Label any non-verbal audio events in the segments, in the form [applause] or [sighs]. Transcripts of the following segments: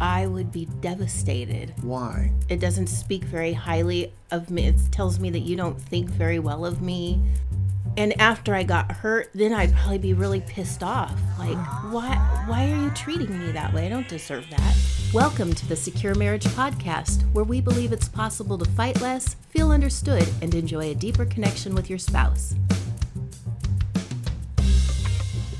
I would be devastated. Why? It doesn't speak very highly of me. It tells me that you don't think very well of me. And after I got hurt, then I'd probably be really pissed off. Like, [sighs] why why are you treating me that way? I don't deserve that. Welcome to the Secure Marriage Podcast, where we believe it's possible to fight less, feel understood, and enjoy a deeper connection with your spouse.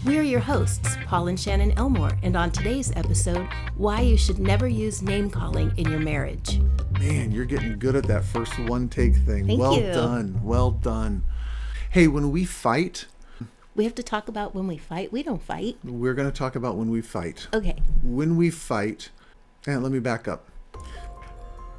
We're your hosts, Paul and Shannon Elmore, and on today's episode, why you should never use name calling in your marriage. Man, you're getting good at that first one take thing. Thank well you. done. Well done. Hey, when we fight, We have to talk about when we fight. We don't fight. we're going to talk about when we fight. Okay. When we fight, and let me back up.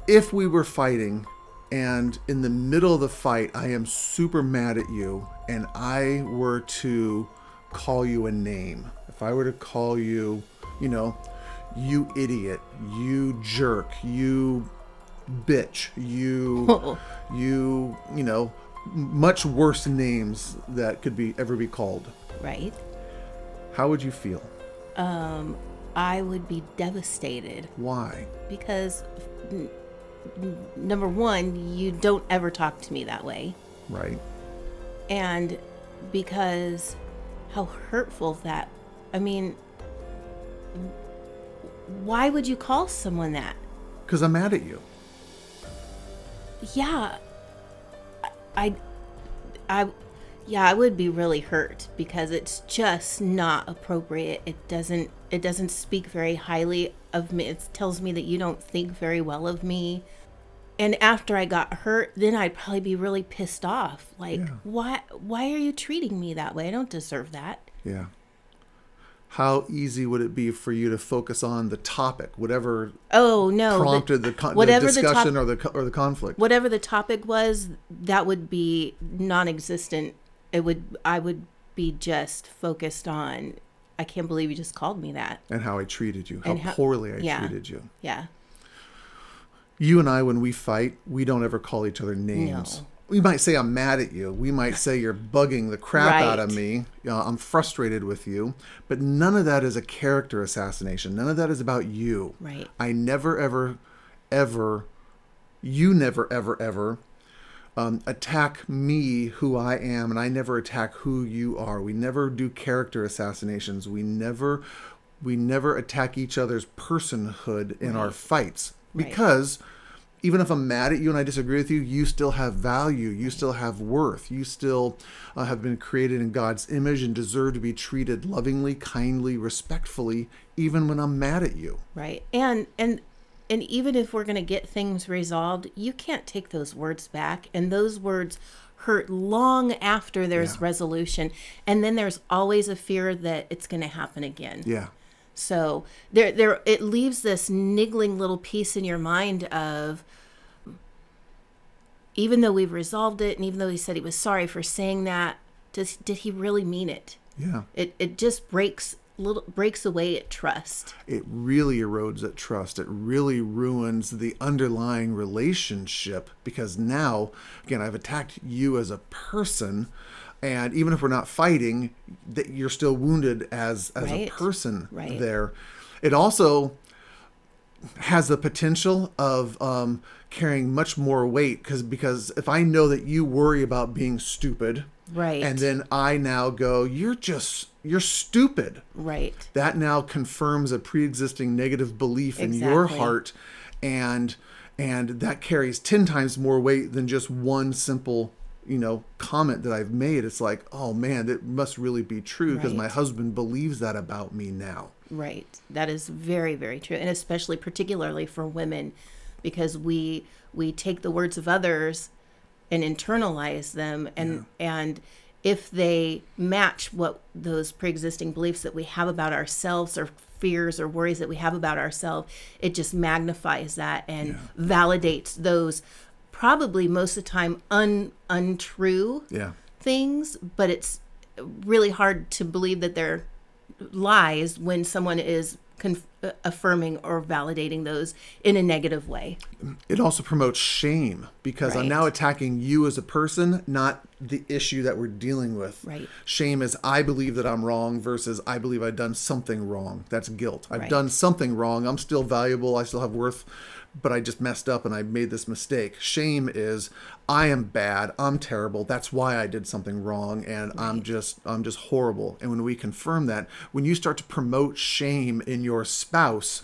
If we were fighting and in the middle of the fight, I am super mad at you, and I were to call you a name, if I were to call you, you know, you idiot, you jerk, you bitch, you, [laughs] you, you know, much worse names that could be ever be called. Right. How would you feel? Um, I would be devastated Why? because, n- n- number one, you don't ever talk to me that way. Right? And because how hurtful that, I mean, why would you call someone that? Because I'm mad at you. yeah I, I yeah i would be really hurt because it's just not appropriate it doesn't it doesn't speak very highly of me it tells me that you don't think very well of me and after i got hurt then i'd probably be really pissed off like Yeah. why why are you treating me that way i don't deserve that Yeah. How easy would it be for you to focus on the topic, whatever oh no prompted the, con- whatever the the top- discussion or the or the conflict? whatever the topic was that would be non-existent it would i would be just focused on i can't believe you just called me that and how I treated you, how, how- poorly I yeah. treated you. yeah You and I, when we fight, we don't ever call each other names. No. We might say I'm mad at you. We might say you're bugging the crap out of Right. me. Uh, I'm frustrated with you. But none of that is a character assassination. None of that is about you. Right. I never, ever, ever, you never, ever, ever um, attack me, who I am, and I never attack who you are. We never do character assassinations. We never, we never attack each other's personhood in our fights Right. because even if I'm mad at you and I disagree with you, you still have value. You still have worth. You still uh, have been created in God's image and deserve to be treated lovingly, kindly, respectfully, even when I'm mad at you. right and and and even if we're going to get things resolved you can't take those words back and those words hurt long after there's Yeah. resolution and then there's always a fear that it's going to happen again Yeah. So there, there, it leaves this niggling little piece in your mind of, even though we've resolved it, and even though he said he was sorry for saying that, does did he really mean it? Yeah. It it just breaks little breaks away at trust. it really erodes at trust. It really ruins the underlying relationship because now, again, I've attacked you as a person, and even if we're not fighting, that you're still wounded as as Right. a person Right. there. It also has the potential of um, carrying much more weight because because if I know that you worry about being stupid, Right. and then I now go, you're just you're stupid Right. that now confirms a pre-existing negative belief in your heart and and that carries 10 times more weight than just one simple you know comment that i've made it's like oh man that must really be true because my husband believes that about me now Right. That is very, very true. And especially particularly for women because we we take the words of others and internalize them and and if they match what those pre-existing beliefs that we have about ourselves or fears or worries that we have about ourselves, it just magnifies that and validates those probably most of the time un untrue yeah things, but it's really hard to believe that they're lies when someone is conf- uh, affirming or validating those in a negative way. It also promotes shame because I'm now attacking you as a person, not the issue that we're dealing with. Right. Shame is I believe that I'm wrong versus I believe I've done something wrong. That's guilt. I've Right. done something wrong. I'm still valuable. I still have worth, but I just messed up and I made this mistake. Shame is I am bad. I'm terrible. That's why I did something wrong and I'm just I'm just horrible. And when we confirm that, when you start to promote shame in your spouse,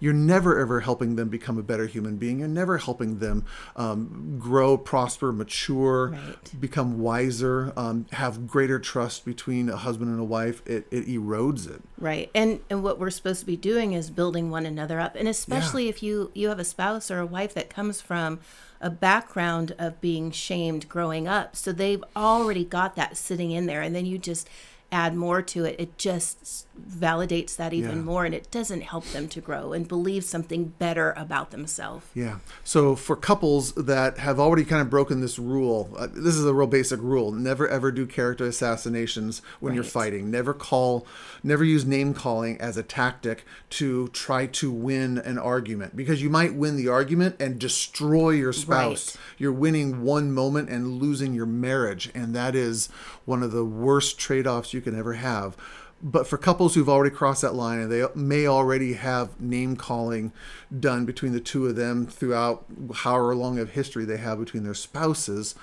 you're never ever helping them become a better human being. You're never helping them um, grow, prosper, mature, Right. become wiser, um, have greater trust between a husband and a wife. It, it erodes it. Right. And and what we're supposed to be doing is building one another up. And especially if you you have a spouse or a wife that comes from a background of being shamed growing up. So they've already got that sitting in there and then you just add more to it. It just validates that even Yeah. more and it doesn't help them to grow and believe something better about themselves. Yeah. So for couples that have already kind of broken this rule, uh, this is a real basic rule: never ever do character assassinations when you're fighting. Never call, never use name calling as a tactic to try to win an argument because you might win the argument and destroy your spouse. Right. You're winning one moment and losing your marriage, and that is one of the worst trade-offs you can ever have. But for couples who've already crossed that line and they may already have name calling done between the two of them throughout however long of history they have between their spouses,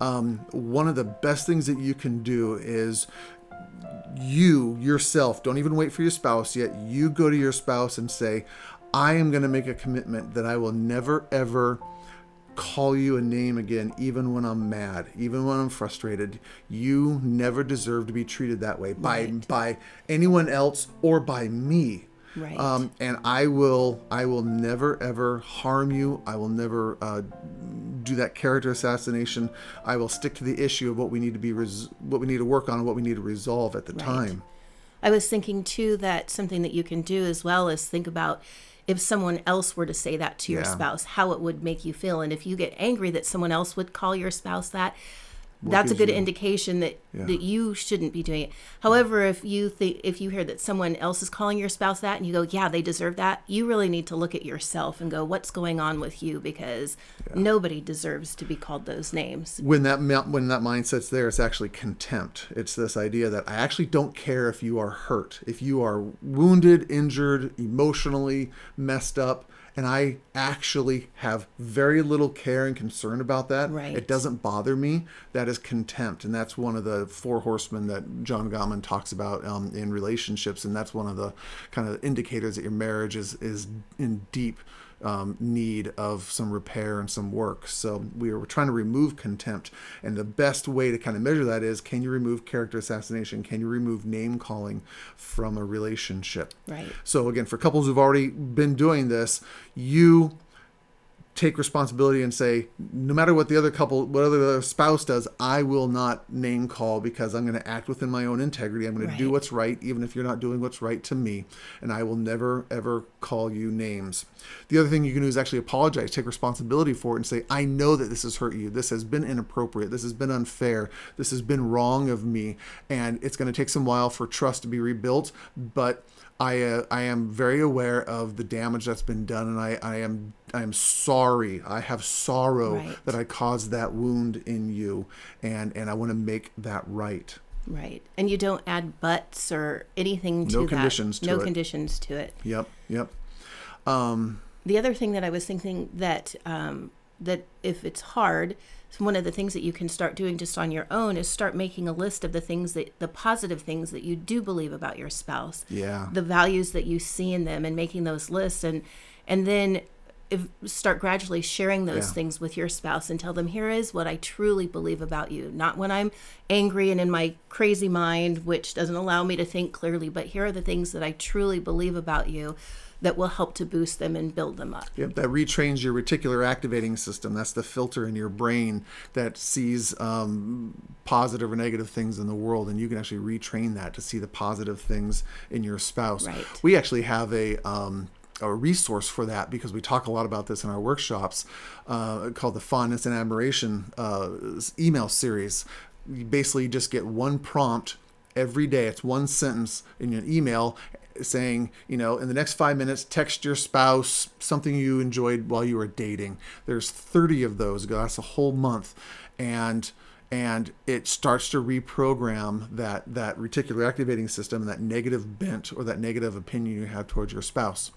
um, one of the best things that you can do is you yourself don't even wait for your spouse yet you go to your spouse and say i am going to make a commitment that i will never ever call you a name again even when i'm mad even when i'm frustrated. You never deserve to be treated that way by Right. by anyone else or by me. Right. um, and i will i will never ever harm you. I will never uh, do that character assassination. I will stick to the issue of what we need to be res- what we need to work on and what we need to resolve at the time I was thinking too that something that you can do as well is think about if someone else were to say that to your Yeah. spouse, how it would make you feel. And if you get angry that someone else would call your spouse that, that's a good you- indication that Yeah. that you shouldn't be doing it. However, if you think if you hear that someone else is calling your spouse that and you go, "Yeah, they deserve that," you really need to look at yourself and go, "What's going on with you?" Because nobody deserves to be called those names. when that when that mindset's there it's actually contempt it's this idea that i actually don't care if you are hurt if you are wounded injured emotionally messed up and i actually have very little care and concern about that Right. it doesn't bother me that is contempt and that's one of the four horsemen that john gottman talks about um, in relationships and that's one of the kind of indicators that your marriage is is in deep um, need of some repair and some work. So we were trying to remove contempt, and the best way to kind of measure that is: can you remove character assassination? Can you remove name calling from a relationship? Right. So again, for couples who've already been doing this, you take responsibility and say, no matter what the other couple, what other spouse does, I will not name call because I'm going to act within my own integrity. I'm going to do what's right, even if you're not doing what's right to me. And I will never, ever call you names. The other thing you can do is actually apologize, take responsibility for it, and say, I know that this has hurt you. This has been inappropriate. This has been unfair. This has been wrong of me. And it's going to take some while for trust to be rebuilt. But I uh, I am very aware of the damage that's been done, and I, I am I am sorry. I have sorrow Right. that I caused that wound in you, and and I want to make that right. Right. And you don't add buts or anything to No that. conditions to no it. conditions to it. Yep, yep. The other thing that I was thinking that um, that if it's hard, one of the things that you can start doing just on your own is start making a list of the things that the positive things that you do believe about your spouse. Yeah. The values that you see in them and making those lists and and then if, start gradually sharing those Yeah. things with your spouse and tell them here is what I truly believe about you. Not when I'm angry and in my crazy mind, which doesn't allow me to think clearly, but here are the things that I truly believe about you that will help to boost them and build them up. Yep, that retrains your reticular activating system. That's the filter in your brain that sees um, positive or negative things in the world, and you can actually retrain that to see the positive things in your spouse. Right. We actually have a um, a resource for that because we talk a lot about this in our workshops uh, called the Fondness and Admiration uh, email series. You basically you just get one prompt every day. It's one sentence in an email saying, you know, in the next five minutes, text your spouse something you enjoyed while you were dating. There's 30 of those. That's a whole month, and and it starts to reprogram that that reticular activating system, that negative bent or that negative opinion you have towards your spouse.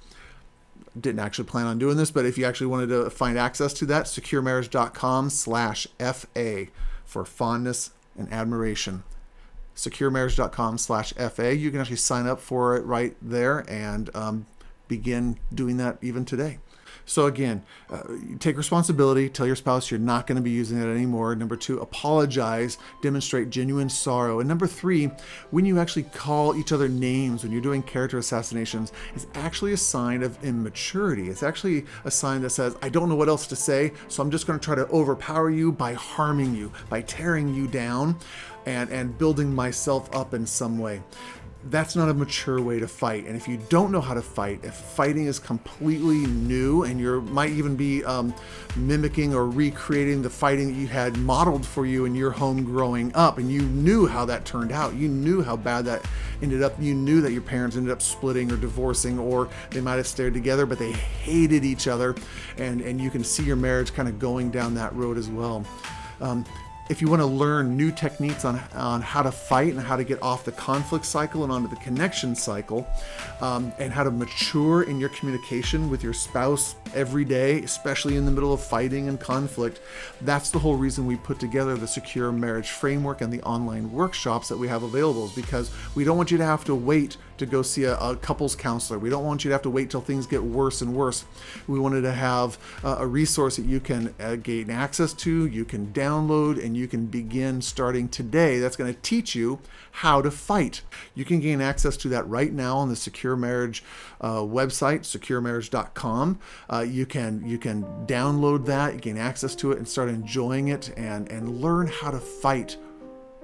Didn't actually plan on doing this, but if you actually wanted to find access to that, securemarriage.com/fa for fondness and admiration securemarriage.com slash fa you can actually sign up for it right there and um, begin doing that even today so again, uh, take responsibility. Tell your spouse you're not going to be using it anymore. Number two, apologize. Demonstrate genuine sorrow. And number three, when you actually call each other names when you're doing character assassinations, it's actually a sign of immaturity. It's actually a sign that says, I don't know what else to say, so I'm just going to try to overpower you by harming you, by tearing you down, and and building myself up in some way that's not a mature way to fight. And if you don't know how to fight, if fighting is completely new and you might even be um, mimicking or recreating the fighting that you had modeled for you in your home growing up, and you knew how that turned out, you knew how bad that ended up, you knew that your parents ended up splitting or divorcing, or they might have stayed together, but they hated each other, and and you can see your marriage kind of going down that road as well. Um, if you want to learn new techniques on, on how to fight and how to get off the conflict cycle and onto the connection cycle, um, and how to mature in your communication with your spouse every day, especially in the middle of fighting and conflict, that's the whole reason we put together the Secure Marriage Framework and the online workshops that we have available, is because we don't want you to have to wait to go see a, a, couples counselor. We don't want you to have to wait till things get worse and worse. We wanted to have uh, a resource that you can uh, gain access to, you can download, and you can begin starting today. That's going to teach you how to fight. You can gain access to that right now on the Secure Marriage uh, website, securemarriage.com. Uh, you can you can download that, gain access to it, and start enjoying it and and learn how to fight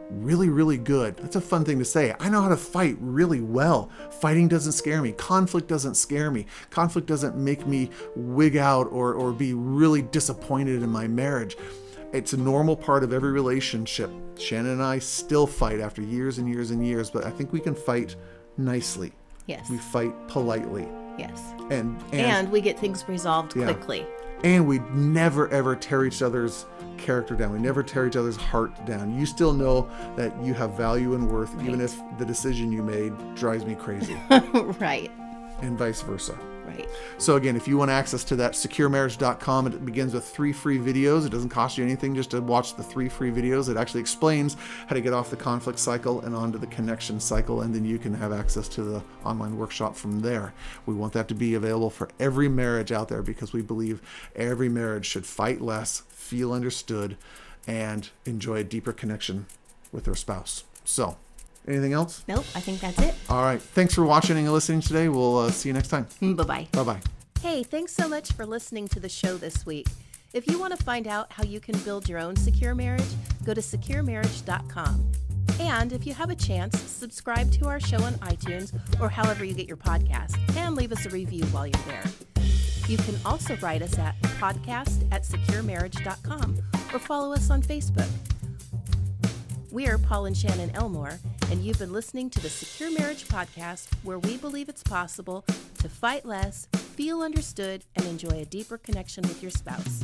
really, really good. That's a fun thing to say. I know how to fight really well. Fighting doesn't scare me. Conflict doesn't scare me. Conflict doesn't make me wig out or, or be really disappointed in my marriage. It's a normal part of every relationship. Shannon and I still fight after years and years and years, but I think we can fight nicely. Yes. We fight politely. Yes. And and, and we get things resolved yeah. quickly. And we never ever tear each other's character down. We never tear each other's heart down. You still know that you have value and worth, right. even if the decision you made drives me crazy. [laughs] right. And vice versa. Right. So again, if you want access to that, securemarriage.com, it begins with three free videos. It doesn't cost you anything just to watch the three free videos. It actually explains how to get off the conflict cycle and onto the connection cycle, and then you can have access to the online workshop from there. We want that to be available for every marriage out there because we believe every marriage should fight less, feel understood, and enjoy a deeper connection with their spouse. So, anything else? Nope, I think that's it. All right. Thanks for watching and listening today. We'll uh, see you next time. Bye bye. Bye bye. Hey, thanks so much for listening to the show this week. If you want to find out how you can build your own secure marriage, go to securemarriage.com. And if you have a chance, subscribe to our show on iTunes or however you get your podcast and leave us a review while you're there. You can also write us at podcast at securemarriage.com or follow us on Facebook. We are Paul and Shannon Elmore, and you've been listening to the Secure Marriage Podcast, where we believe it's possible to fight less, feel understood, and enjoy a deeper connection with your spouse.